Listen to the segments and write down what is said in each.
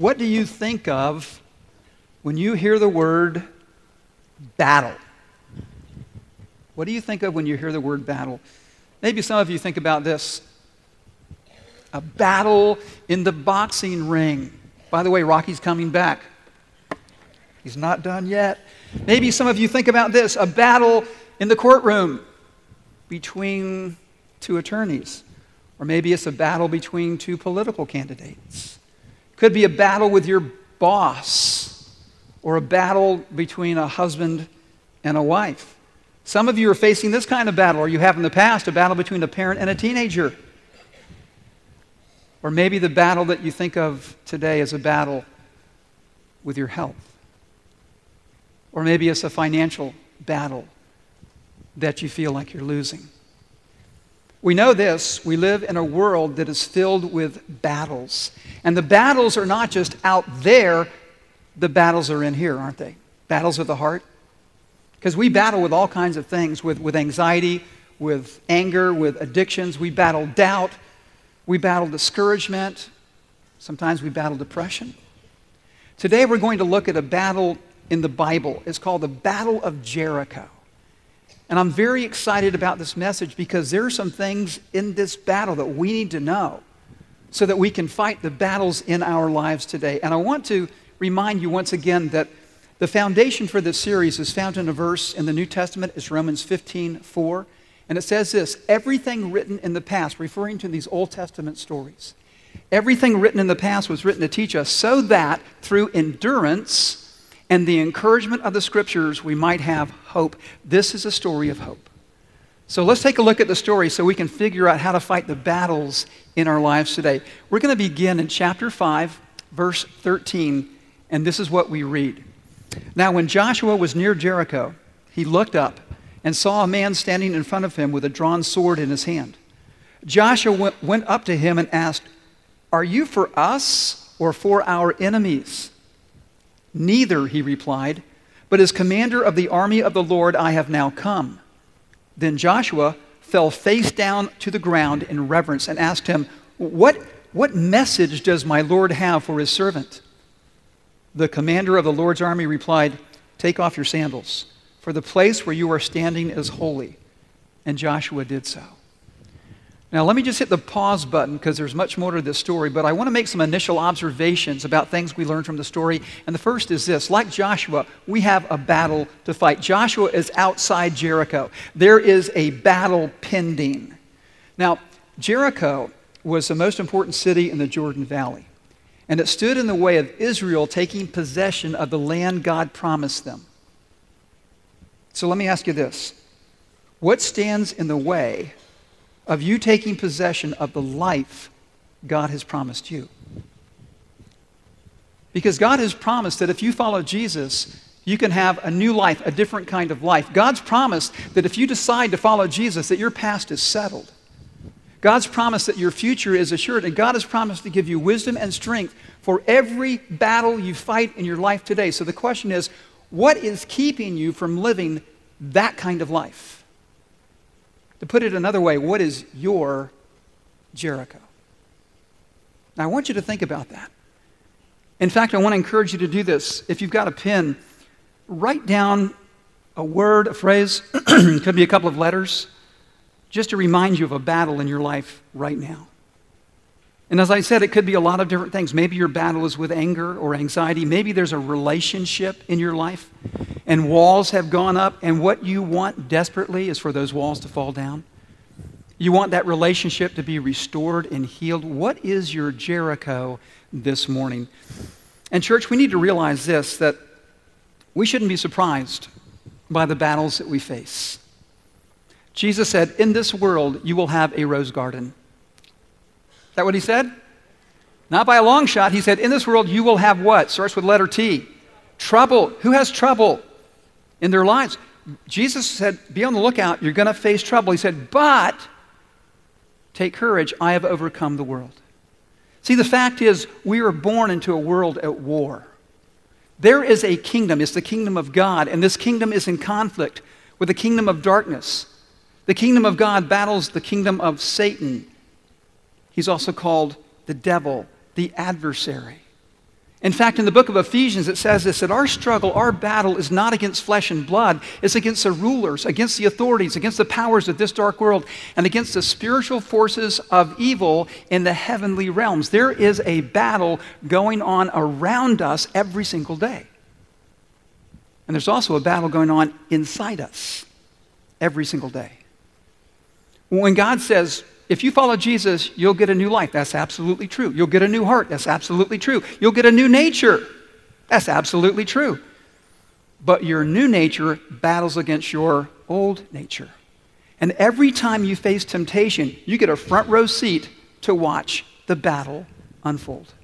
What do you think of when you hear the word battle? What do you think of when you hear the word battle? Maybe some of you think about this a battle in the boxing ring. By the way, Rocky's coming back. He's not done yet. Maybe some of you think about this a battle in the courtroom between two attorneys. Or maybe it's a battle between two political candidates. Could be a battle with your boss or a battle between a husband and a wife. Some of you are facing this kind of battle, or you have in the past a battle between a parent and a teenager. Or maybe the battle that you think of today is a battle with your health. Or maybe it's a financial battle that you feel like you're losing. We know this. We live in a world that is filled with battles. And the battles are not just out there, the battles are in here, aren't they? Battles of the heart. Because we battle with all kinds of things with, with anxiety, with anger, with addictions. We battle doubt. We battle discouragement. Sometimes we battle depression. Today we're going to look at a battle in the Bible. It's called the Battle of Jericho. And I'm very excited about this message because there are some things in this battle that we need to know so that we can fight the battles in our lives today. And I want to remind you once again that the foundation for this series is found in a verse in the New Testament. It's Romans 15 4. And it says this everything written in the past, referring to these Old Testament stories, everything written in the past was written to teach us so that through endurance, and the encouragement of the scriptures, we might have hope. This is a story of hope. So let's take a look at the story so we can figure out how to fight the battles in our lives today. We're going to begin in chapter 5, verse 13, and this is what we read. Now, when Joshua was near Jericho, he looked up and saw a man standing in front of him with a drawn sword in his hand. Joshua went up to him and asked, Are you for us or for our enemies? Neither, he replied, but as commander of the army of the Lord I have now come. Then Joshua fell face down to the ground in reverence and asked him, What, what message does my Lord have for his servant? The commander of the Lord's army replied, Take off your sandals, for the place where you are standing is holy. And Joshua did so. Now, let me just hit the pause button because there's much more to this story, but I want to make some initial observations about things we learned from the story. And the first is this like Joshua, we have a battle to fight. Joshua is outside Jericho, there is a battle pending. Now, Jericho was the most important city in the Jordan Valley, and it stood in the way of Israel taking possession of the land God promised them. So let me ask you this what stands in the way of you taking possession of the life God has promised you. Because God has promised that if you follow Jesus, you can have a new life, a different kind of life. God's promised that if you decide to follow Jesus, that your past is settled. God's promised that your future is assured, and God has promised to give you wisdom and strength for every battle you fight in your life today. So the question is, what is keeping you from living that kind of life? To put it another way, what is your Jericho? Now, I want you to think about that. In fact, I want to encourage you to do this. If you've got a pen, write down a word, a phrase, could be a couple of letters, just to remind you of a battle in your life right now. And as I said, it could be a lot of different things. Maybe your battle is with anger or anxiety. Maybe there's a relationship in your life and walls have gone up, and what you want desperately is for those walls to fall down. You want that relationship to be restored and healed. What is your Jericho this morning? And, church, we need to realize this that we shouldn't be surprised by the battles that we face. Jesus said, In this world, you will have a rose garden Is that what he said? Not by a long shot. He said, In this world, you will have what? Starts with letter T. Trouble. Who has trouble in their lives? Jesus said, Be on the lookout. You're going to face trouble. He said, But take courage. I have overcome the world. See, the fact is, we are born into a world at war. There is a kingdom, it's the kingdom of God, and this kingdom is in conflict with the kingdom of darkness. The kingdom of God battles the kingdom of Satan. He's also called the devil, the adversary. In fact, in the book of Ephesians, it says this that our struggle, our battle is not against flesh and blood, it's against the rulers, against the authorities, against the powers of this dark world, and against the spiritual forces of evil in the heavenly realms. There is a battle going on around us every single day. And there's also a battle going on inside us every single day. When God says, if you follow Jesus, you'll get a new life. That's absolutely true. You'll get a new heart. That's absolutely true. You'll get a new nature. That's absolutely true. But your new nature battles against your old nature. And every time you face temptation, you get a front row seat to watch the battle unfold.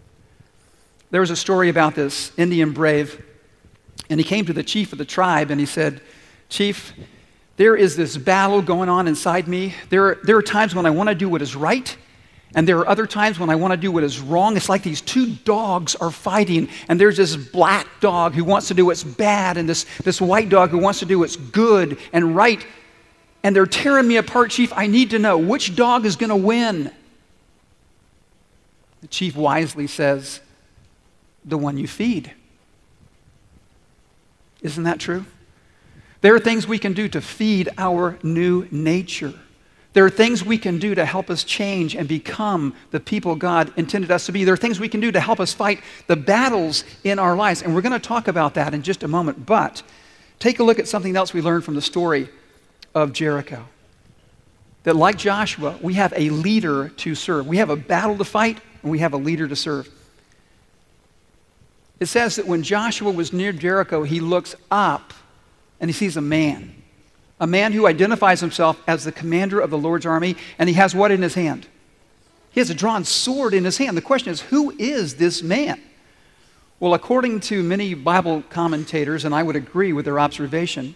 There was a story about this Indian brave, and he came to the chief of the tribe and he said, Chief, there is this battle going on inside me. There are, there are times when I want to do what is right, and there are other times when I want to do what is wrong. It's like these two dogs are fighting, and there's this black dog who wants to do what's bad, and this, this white dog who wants to do what's good and right. And they're tearing me apart, Chief. I need to know which dog is going to win. The chief wisely says, The one you feed. Isn't that true? There are things we can do to feed our new nature. There are things we can do to help us change and become the people God intended us to be. There are things we can do to help us fight the battles in our lives. And we're going to talk about that in just a moment. But take a look at something else we learned from the story of Jericho. That, like Joshua, we have a leader to serve. We have a battle to fight, and we have a leader to serve. It says that when Joshua was near Jericho, he looks up and he sees a man. A man who identifies himself as the commander of the Lord's army, and he has what in his hand? He has a drawn sword in his hand. The question is, who is this man? Well, according to many Bible commentators, and I would agree with their observation,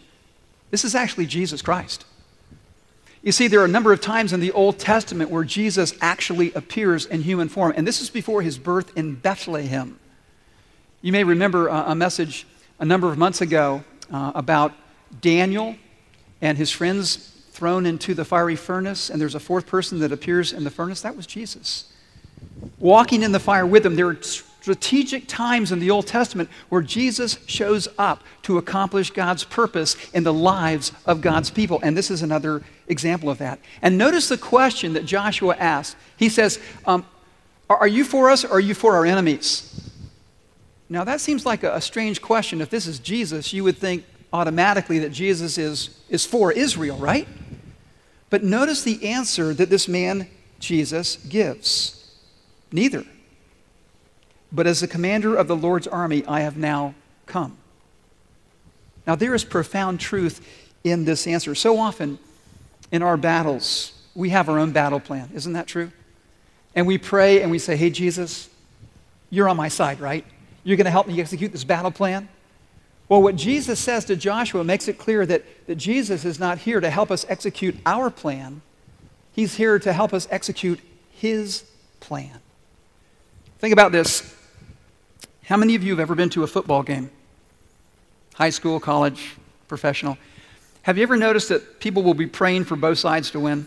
this is actually Jesus Christ. You see, there are a number of times in the Old Testament where Jesus actually appears in human form, and this is before his birth in Bethlehem. You may remember a message a number of months ago uh, about Daniel and his friends thrown into the fiery furnace, and there's a fourth person that appears in the furnace. That was Jesus. Walking in the fire with them, there are strategic times in the Old Testament where Jesus shows up to accomplish God's purpose in the lives of God's people. And this is another example of that. And notice the question that Joshua asked. He says, um, Are you for us or are you for our enemies? Now, that seems like a, strange question. If this is Jesus, you would think automatically that Jesus is, is for Israel, right? But notice the answer that this man, Jesus, gives neither. But as the commander of the Lord's army, I have now come. Now, there is profound truth in this answer. So often in our battles, we have our own battle plan. Isn't that true? And we pray and we say, Hey, Jesus, you're on my side, right? You're going to help me execute this battle plan? Well, what Jesus says to Joshua makes it clear that, that Jesus is not here to help us execute our plan, He's here to help us execute His plan. Think about this. How many of you have ever been to a football game? High school, college, professional. Have you ever noticed that people will be praying for both sides to win?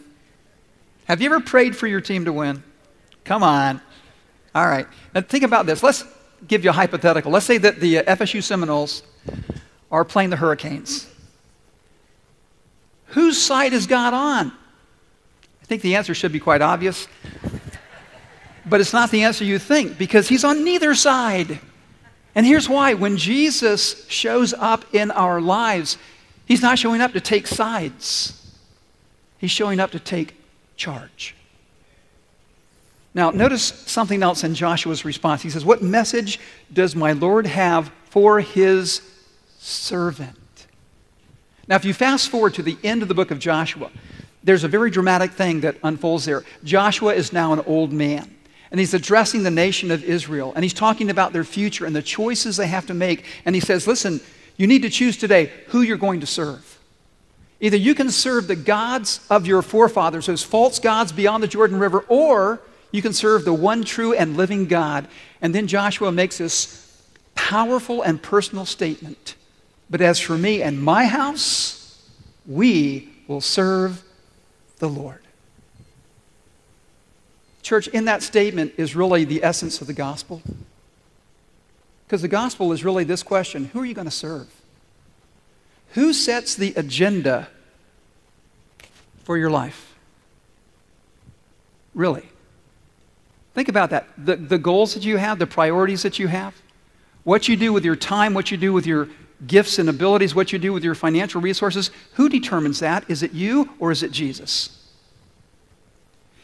Have you ever prayed for your team to win? Come on. All right. Now think about this. Let's give you a hypothetical. Let's say that the uh, FSU Seminoles are playing the Hurricanes. Whose side is God on? I think the answer should be quite obvious. But it's not the answer you think because he's on neither side. And here's why when Jesus shows up in our lives, he's not showing up to take sides, he's showing up to take charge. Now, notice something else in Joshua's response. He says, What message does my Lord have for his servant? Now, if you fast forward to the end of the book of Joshua, there's a very dramatic thing that unfolds there. Joshua is now an old man, and he's addressing the nation of Israel, and he's talking about their future and the choices they have to make. And he says, Listen, you need to choose today who you're going to serve. Either you can serve the gods of your forefathers, those false gods beyond the Jordan River, or you can serve the one true and living God. And then Joshua makes this powerful and personal statement. But as for me and my house, we will serve the Lord. Church, in that statement is really the essence of the gospel. Because the gospel is really this question who are you going to serve? Who sets the agenda for your life? Really? Think about that. The, the goals that you have, the priorities that you have, what you do with your time, what you do with your gifts and abilities, what you do with your financial resources, who determines that? Is it you or is it Jesus?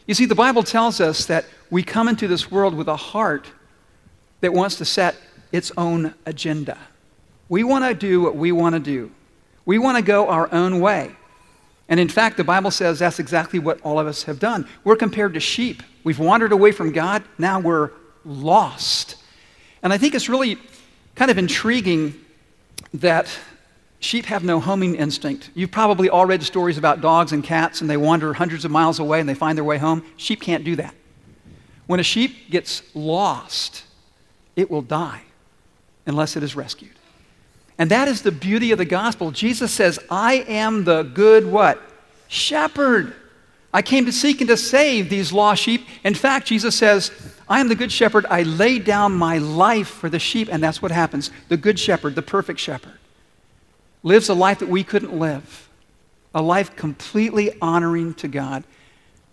You see, the Bible tells us that we come into this world with a heart that wants to set its own agenda. We want to do what we want to do. We want to go our own way. And in fact, the Bible says that's exactly what all of us have done. We're compared to sheep. We've wandered away from God. Now we're lost. And I think it's really kind of intriguing that sheep have no homing instinct. You've probably all read stories about dogs and cats, and they wander hundreds of miles away and they find their way home. Sheep can't do that. When a sheep gets lost, it will die unless it is rescued. And that is the beauty of the gospel. Jesus says, I am the good what? Shepherd. I came to seek and to save these lost sheep. In fact, Jesus says, I am the good shepherd. I lay down my life for the sheep. And that's what happens. The good shepherd, the perfect shepherd, lives a life that we couldn't live, a life completely honoring to God.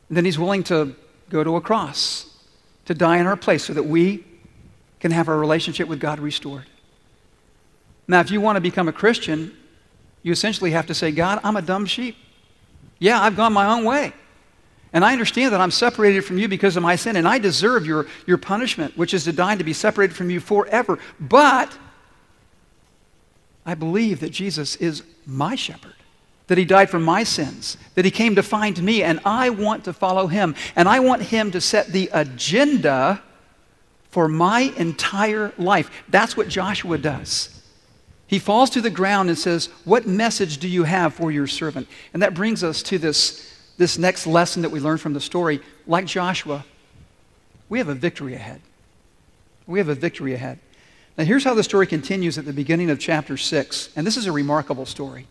And then he's willing to go to a cross, to die in our place so that we can have our relationship with God restored. Now, if you want to become a Christian, you essentially have to say, God, I'm a dumb sheep. Yeah, I've gone my own way. And I understand that I'm separated from you because of my sin, and I deserve your, your punishment, which is to die and to be separated from you forever. But I believe that Jesus is my shepherd, that he died for my sins, that he came to find me, and I want to follow him. And I want him to set the agenda for my entire life. That's what Joshua does. He falls to the ground and says, What message do you have for your servant? And that brings us to this, this next lesson that we learn from the story. Like Joshua, we have a victory ahead. We have a victory ahead. Now, here's how the story continues at the beginning of chapter 6. And this is a remarkable story.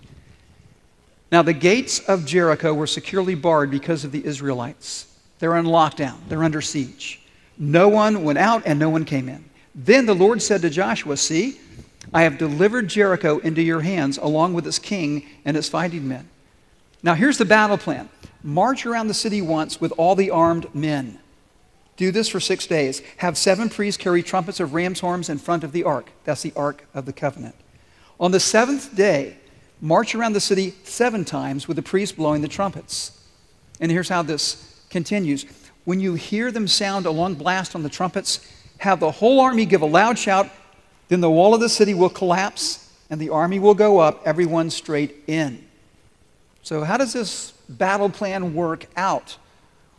Now, the gates of Jericho were securely barred because of the Israelites. They're on lockdown, they're under siege. No one went out and no one came in. Then the Lord said to Joshua, See, I have delivered Jericho into your hands, along with its king and its fighting men. Now, here's the battle plan march around the city once with all the armed men. Do this for six days. Have seven priests carry trumpets of ram's horns in front of the ark. That's the ark of the covenant. On the seventh day, march around the city seven times with the priests blowing the trumpets. And here's how this continues. When you hear them sound a long blast on the trumpets, have the whole army give a loud shout then the wall of the city will collapse and the army will go up, everyone straight in. So, how does this battle plan work out?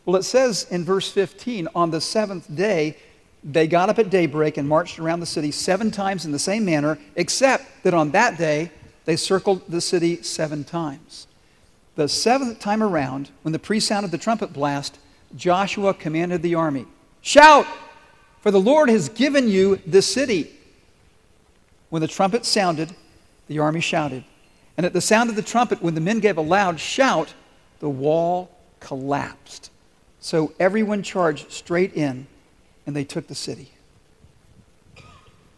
Well, it says in verse 15 on the seventh day, they got up at daybreak and marched around the city seven times in the same manner, except that on that day they circled the city seven times. The seventh time around, when the priest sounded the trumpet blast, Joshua commanded the army Shout, for the Lord has given you the city. When the trumpet sounded, the army shouted. And at the sound of the trumpet, when the men gave a loud shout, the wall collapsed. So everyone charged straight in, and they took the city.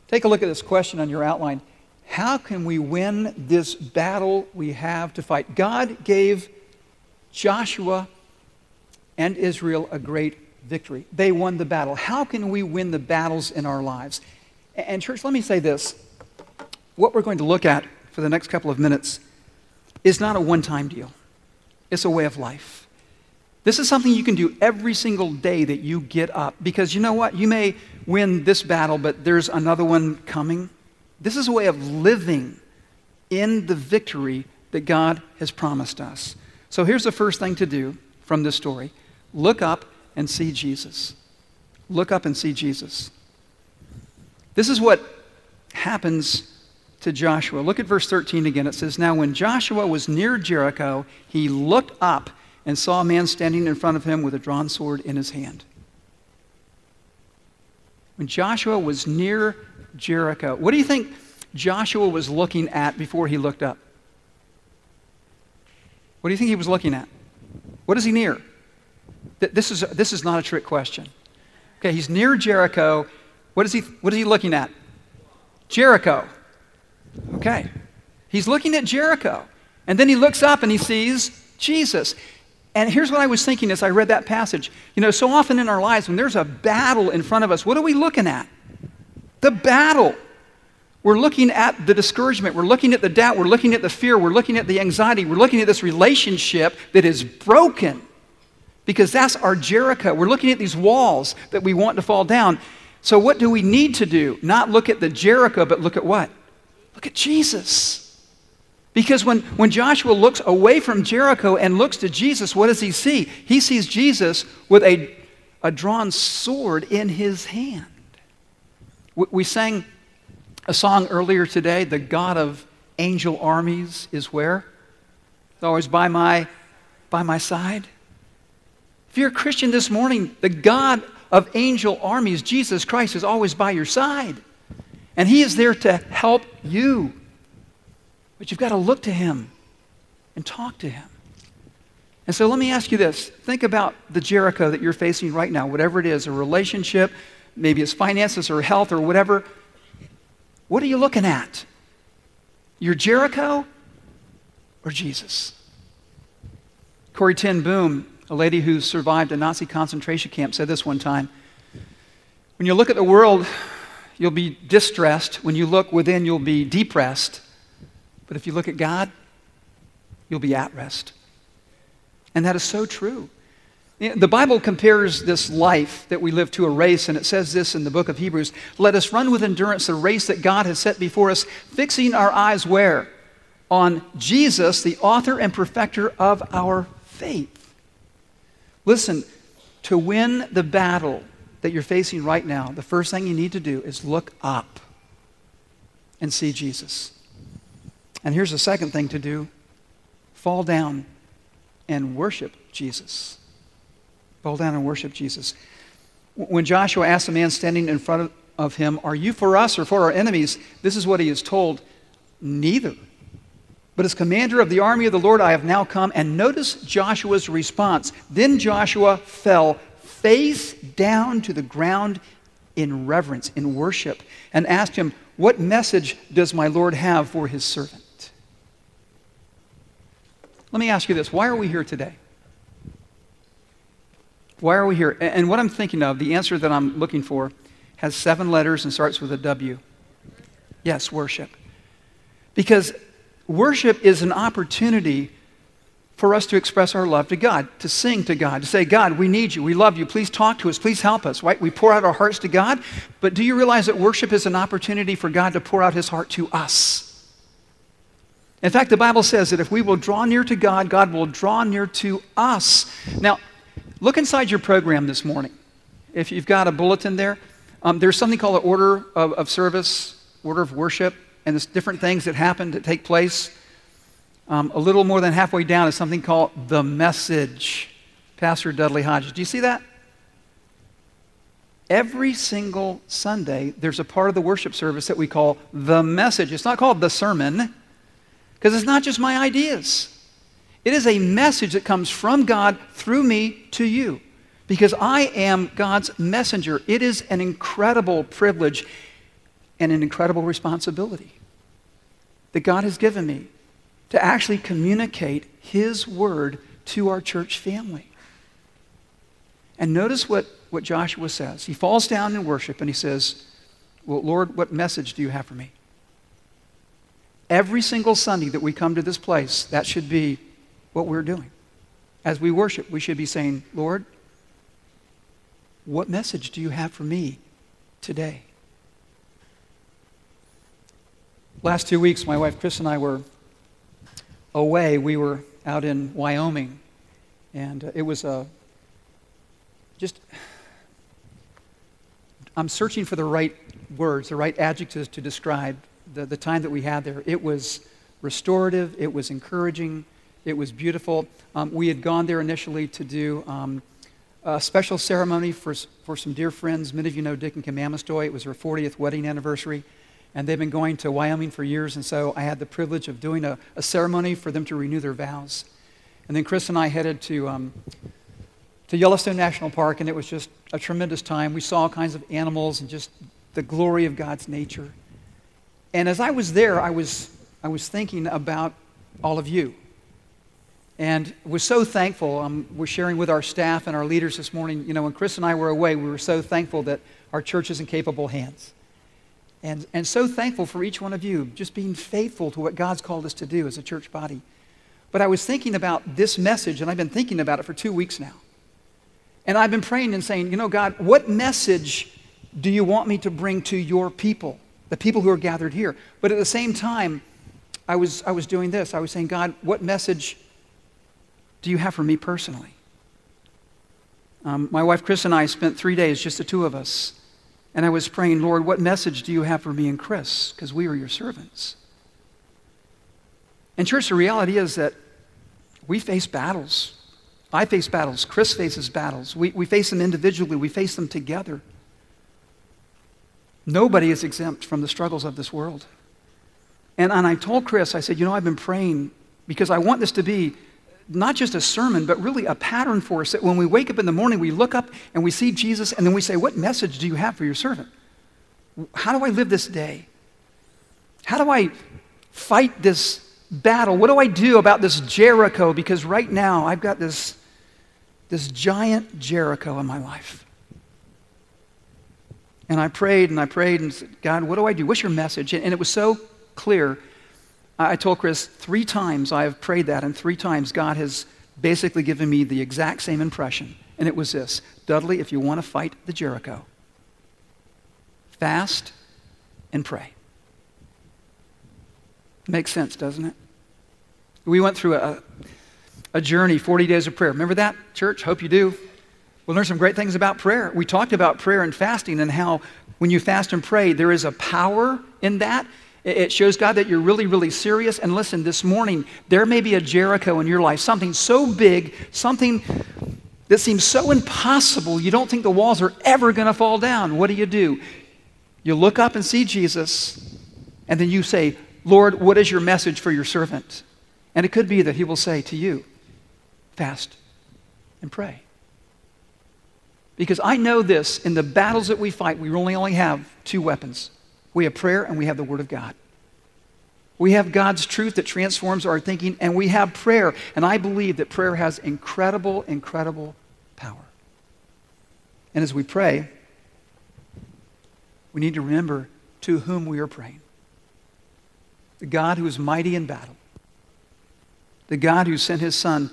Take a look at this question on your outline. How can we win this battle we have to fight? God gave Joshua and Israel a great victory. They won the battle. How can we win the battles in our lives? And, church, let me say this what we're going to look at for the next couple of minutes is not a one time deal, it's a way of life. This is something you can do every single day that you get up because you know what? You may win this battle, but there's another one coming. This is a way of living in the victory that God has promised us. So here's the first thing to do from this story look up and see Jesus. Look up and see Jesus. This is what happens to Joshua. Look at verse 13 again. It says, Now when Joshua was near Jericho, he looked up and saw a man standing in front of him with a drawn sword in his hand. When Joshua was near Jericho, what do you think Joshua was looking at before he looked up? What do you think he was looking at? What is he near? This is, this is not a trick question. Okay, he's near Jericho. What is he, what is he looking at? Jericho. Okay. He's looking at Jericho. And then he looks up and he sees Jesus. And here's what I was thinking as I read that passage. You know, so often in our lives, when there's a battle in front of us, what are we looking at? The battle. We're looking at the discouragement. We're looking at the doubt. We're looking at the fear. We're looking at the anxiety. We're looking at this relationship that is broken because that's our Jericho. We're looking at these walls that we want to fall down. So, what do we need to do? Not look at the Jericho, but look at what? Look at Jesus. Because when, when Joshua looks away from Jericho and looks to Jesus, what does he see? He sees Jesus with a, a drawn sword in his hand. We, we sang a song earlier today, The God of Angel Armies is where? It's always by my, by my side. If you're a Christian this morning, the God of angel armies, Jesus Christ, is always by your side. And He is there to help you. But you've got to look to Him and talk to Him. And so let me ask you this think about the Jericho that you're facing right now, whatever it is a relationship, maybe it's finances or health or whatever. What are you looking at? Your Jericho or Jesus? Corrie ten Boom, a lady who survived a Nazi concentration camp, said this one time When you look at the world, you'll be distressed. When you look within, you'll be depressed. But if you look at God, you'll be at rest. And that is so true. The Bible compares this life that we live to a race, and it says this in the book of Hebrews Let us run with endurance the race that God has set before us, fixing our eyes where? On Jesus, the author and perfecter of our faith. Listen, to win the battle that you're facing right now, the first thing you need to do is look up and see Jesus. And here's the second thing to do fall down and worship Jesus. Fall down and worship Jesus. When Joshua asked the man standing in front of him, Are you for us or for our enemies? This is what he is told Neither. But as commander of the army of the Lord, I have now come. And notice Joshua's response. Then Joshua fell face down to the ground in reverence, in worship, and asked him, What message does my Lord have for his servant? Let me ask you this why are we here today? Why are we here? And what I'm thinking of, the answer that I'm looking for, has seven letters and starts with a W. Yes, worship. Because worship is an opportunity for us to express our love to God, to sing to God, to say, God, we need you. We love you. Please talk to us. Please help us. Right? We pour out our hearts to God. But do you realize that worship is an opportunity for God to pour out his heart to us? In fact, the Bible says that if we will draw near to God, God will draw near to us. Now, Look inside your program this morning. If you've got a bulletin there, um, there's something called an order of, of, service, order of worship, and there's different things that happen that take place. Um, a little more than halfway down is something called the message. Pastor Dudley Hodges. Do you see that? Every single Sunday, there's a part of the worship service that we call the message. It's not called the sermon, because it's not just my ideas. It is a message that comes from God through me to you because I am God's messenger. It is an incredible privilege and an incredible responsibility that God has given me to actually communicate His word to our church family. And notice what, what Joshua says. He falls down in worship and he says, Well, Lord, what message do you have for me? Every single Sunday that we come to this place, that should be what we're doing. As we worship, we should be saying, Lord, what message do you have for me today? Last two weeks, my wife Chris and I were away. We were out in Wyoming, and it was a just. I'm searching for the right words, the right adjectives to describe the, the time that we had there. It was restorative, it was encouraging, it was beautiful. Um, we had gone there initially to do um, a special ceremony for, for some dear friends. Many of you know Dick and Kim Amistoy. It was her 40th wedding anniversary. And they've been going to Wyoming for years, and so I had the privilege of doing a, a ceremony for them to renew their vows. And then Chris and I headed to, um, to Yellowstone National Park, and it was just a tremendous time. We saw all kinds of animals and just the glory of God's nature. And as I was there, I was, I was thinking about all of you. And was so thankful. Um, we're sharing with our staff and our leaders this morning. You know, when Chris and I were away, we were so thankful that our church is in capable hands. And, and so thankful for each one of you, just being faithful to what God's called us to do as a church body. But I was thinking about this message, and I've been thinking about it for two weeks now. And I've been praying and saying, you know, God, what message do you want me to bring to your people, the people who are gathered here? But at the same time, I was, I was doing this. I was saying, God, what message do you have for me personally? Um, my wife Chris and I spent three days, just the two of us, and I was praying, Lord, what message do you have for me and Chris? Because we are your servants. And, church, the reality is that we face battles. I face battles. Chris faces battles. We, we face them individually, we face them together. Nobody is exempt from the struggles of this world. And, and I told Chris, I said, you know, I've been praying because I want this to be not just a sermon, but really a pattern for us that when we wake up in the morning, we look up and we see Jesus, and then we say, What message do you have for your servant? How do I live this day? How do I fight this battle? What do I do about this Jericho? Because right now, I've got this, this giant Jericho in my life. And I prayed and I prayed and said, God, what do I do? What's your message? And it was so clear I told Chris three times I have prayed that, and three times God has basically given me the exact same impression. And it was this Dudley, if you want to fight the Jericho, fast and pray. Makes sense, doesn't it? We went through a, a journey, 40 days of prayer. Remember that, church? Hope you do. We'll learn some great things about prayer. We talked about prayer and fasting and how when you fast and pray, there is a power in that it shows God that you're really, really serious. And listen, this morning, there may be a Jericho in your life, something so big, something that seems so impossible, you don't think the walls are ever going to fall down. What do you do? You look up and see Jesus, and then you say, Lord, what is your message for your servant? And it could be that he will say to you, fast and pray. Because I know this in the battles that we fight, we only only have two weapons we have prayer and we have the Word of God. We have God's truth that transforms our thinking, and we have prayer. And I believe that prayer has incredible, incredible power. And as we pray, we need to remember to whom we are praying the God who is mighty in battle, the God who sent his Son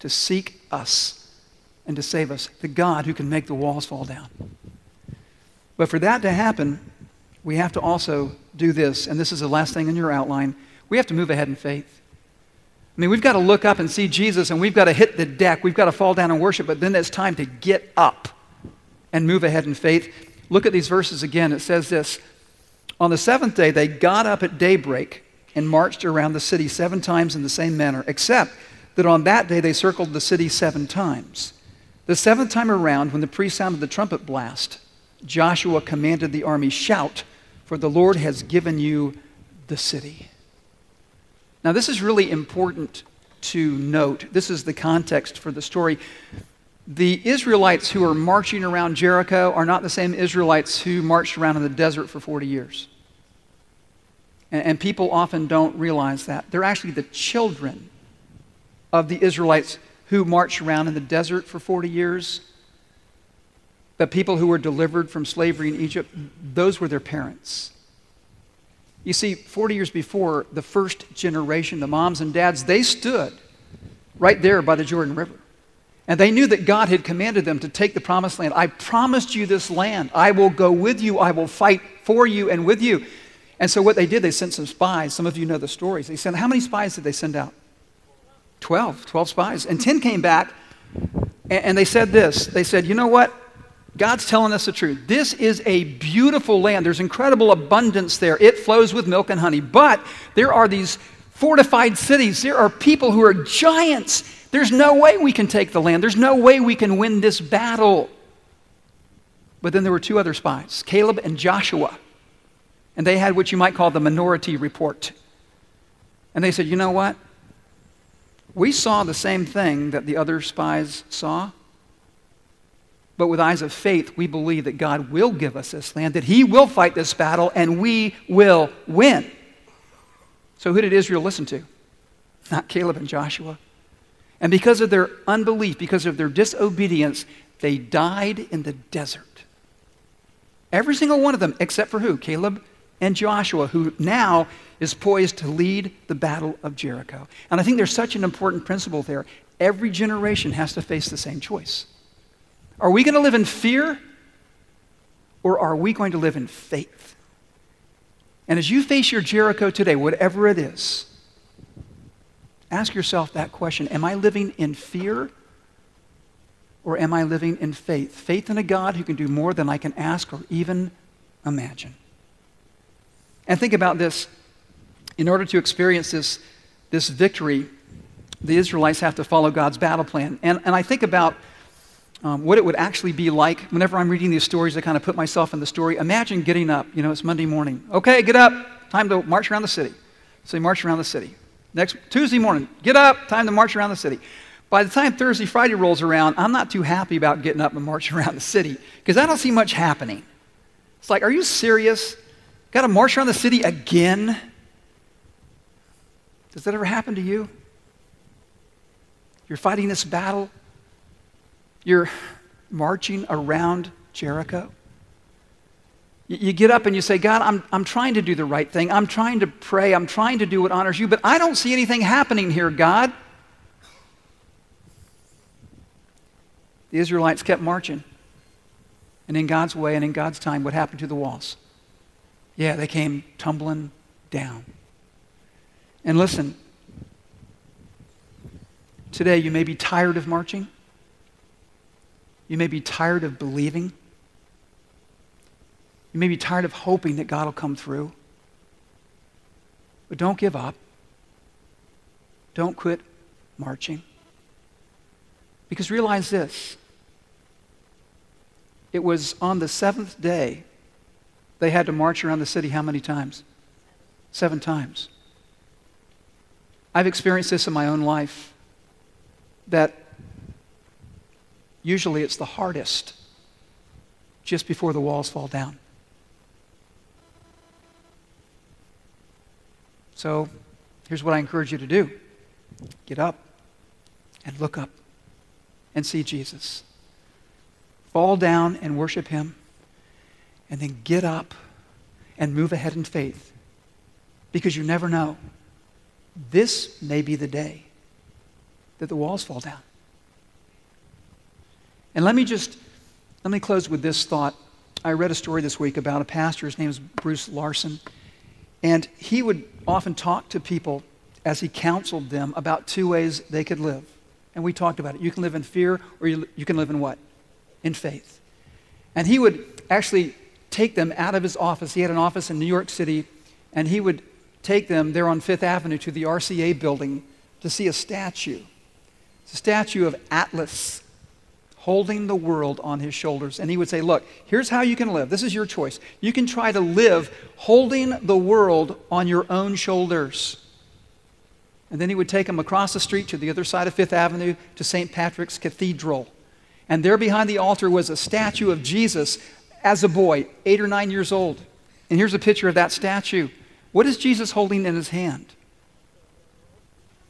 to seek us and to save us, the God who can make the walls fall down. But for that to happen, we have to also do this, and this is the last thing in your outline. We have to move ahead in faith. I mean, we've got to look up and see Jesus, and we've got to hit the deck. We've got to fall down and worship, but then it's time to get up and move ahead in faith. Look at these verses again. It says this On the seventh day, they got up at daybreak and marched around the city seven times in the same manner, except that on that day they circled the city seven times. The seventh time around, when the priest sounded the trumpet blast, Joshua commanded the army, Shout! For the Lord has given you the city. Now, this is really important to note. This is the context for the story. The Israelites who are marching around Jericho are not the same Israelites who marched around in the desert for 40 years. And, and people often don't realize that. They're actually the children of the Israelites who marched around in the desert for 40 years the people who were delivered from slavery in Egypt, those were their parents. You see, 40 years before, the first generation, the moms and dads, they stood right there by the Jordan River. And they knew that God had commanded them to take the promised land. I promised you this land. I will go with you. I will fight for you and with you. And so what they did, they sent some spies. Some of you know the stories. They sent, how many spies did they send out? 12. 12 spies. And 10 came back and, and they said this. They said, you know what? God's telling us the truth. This is a beautiful land. There's incredible abundance there. It flows with milk and honey. But there are these fortified cities. There are people who are giants. There's no way we can take the land. There's no way we can win this battle. But then there were two other spies, Caleb and Joshua. And they had what you might call the minority report. And they said, you know what? We saw the same thing that the other spies saw. But with eyes of faith, we believe that God will give us this land, that He will fight this battle, and we will win. So, who did Israel listen to? Not Caleb and Joshua. And because of their unbelief, because of their disobedience, they died in the desert. Every single one of them, except for who? Caleb and Joshua, who now is poised to lead the battle of Jericho. And I think there's such an important principle there. Every generation has to face the same choice. Are we going to live in fear or are we going to live in faith? And as you face your Jericho today, whatever it is, ask yourself that question Am I living in fear or am I living in faith? Faith in a God who can do more than I can ask or even imagine. And think about this. In order to experience this, this victory, the Israelites have to follow God's battle plan. And, and I think about um, what it would actually be like whenever I'm reading these stories, I kind of put myself in the story. Imagine getting up, you know, it's Monday morning. Okay, get up, time to march around the city. So you march around the city. Next Tuesday morning, get up, time to march around the city. By the time Thursday, Friday rolls around, I'm not too happy about getting up and marching around the city because I don't see much happening. It's like, are you serious? Got to march around the city again? Does that ever happen to you? You're fighting this battle, you're marching around Jericho. You get up and you say, God, I'm, I'm trying to do the right thing. I'm trying to pray. I'm trying to do what honors you, but I don't see anything happening here, God. The Israelites kept marching. And in God's way and in God's time, what happened to the walls? Yeah, they came tumbling down. And listen, today you may be tired of marching. You may be tired of believing. You may be tired of hoping that God will come through. But don't give up. Don't quit marching. Because realize this it was on the seventh day they had to march around the city how many times? Seven times. I've experienced this in my own life that usually it's the hardest just before the walls fall down. So here's what I encourage you to do get up and look up and see Jesus fall down and worship Him, and then get up and move ahead in faith. Because you never know. This may be the day that the walls fall down. And let me just let me close with this thought. I read a story this week about a pastor. His name is Bruce Larson. And he would often talk to people as he counseled them about two ways they could live. And we talked about it. You can live in fear or you, you can live in what? in faith. And he would actually take them out of his office. He had an office in New York City, and he would take them there on Fifth Avenue to the RCA building to see a statue. It's a statue of Atlas holding the world on his shoulders. And he would say, Look, here's how you can live. This is your choice. You can try to live holding the world on your own shoulders. And then he would take them across the street to the other side of Fifth Avenue to St. Patrick's Cathedral. And there behind the altar was a statue of Jesus as a boy, eight or nine years old. And here's a picture of that statue. What is Jesus holding in his hand?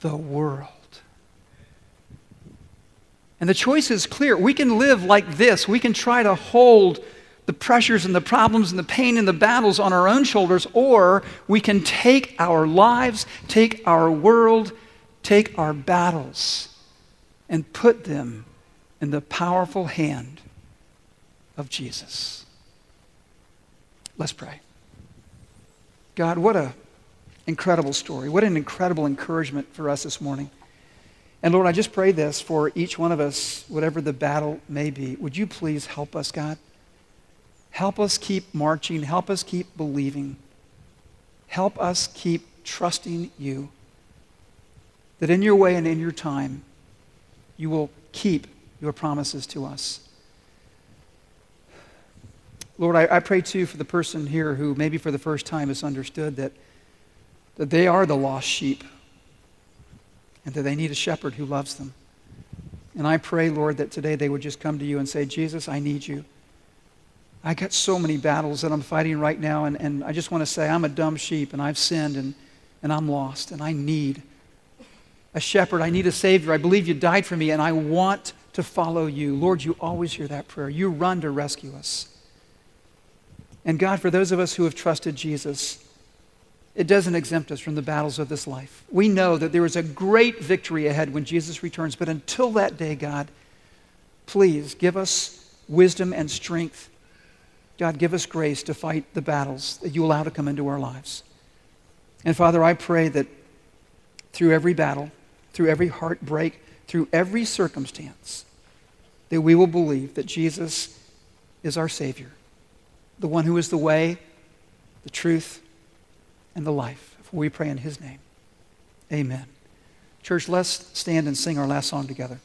The world. And the choice is clear. We can live like this. We can try to hold the pressures and the problems and the pain and the battles on our own shoulders, or we can take our lives, take our world, take our battles, and put them in the powerful hand of Jesus. Let's pray. God, what a incredible story. What an incredible encouragement for us this morning. And Lord, I just pray this for each one of us, whatever the battle may be. Would you please help us, God? Help us keep marching. Help us keep believing. Help us keep trusting you. That in your way and in your time, you will keep your promises to us. Lord, I, I pray too for the person here who maybe for the first time has understood that, that they are the lost sheep and that they need a shepherd who loves them. And I pray, Lord, that today they would just come to you and say, Jesus, I need you. I got so many battles that I'm fighting right now, and, and I just want to say I'm a dumb sheep, and I've sinned, and, and I'm lost, and I need a shepherd. I need a Savior. I believe you died for me, and I want to follow you. Lord, you always hear that prayer. You run to rescue us. And God, for those of us who have trusted Jesus, it doesn't exempt us from the battles of this life. We know that there is a great victory ahead when Jesus returns, but until that day, God, please give us wisdom and strength. God, give us grace to fight the battles that you allow to come into our lives. And Father, I pray that through every battle, through every heartbreak, through every circumstance, that we will believe that Jesus is our Savior, the one who is the way, the truth, and the life. For we pray in His name. Amen. Church, let's stand and sing our last song together.